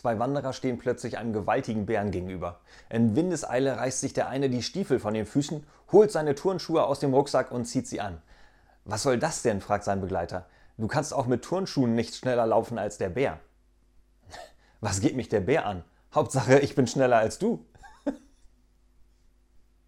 Zwei Wanderer stehen plötzlich einem gewaltigen Bären gegenüber. In Windeseile reißt sich der eine die Stiefel von den Füßen, holt seine Turnschuhe aus dem Rucksack und zieht sie an. Was soll das denn? fragt sein Begleiter. Du kannst auch mit Turnschuhen nicht schneller laufen als der Bär. Was geht mich der Bär an? Hauptsache, ich bin schneller als du.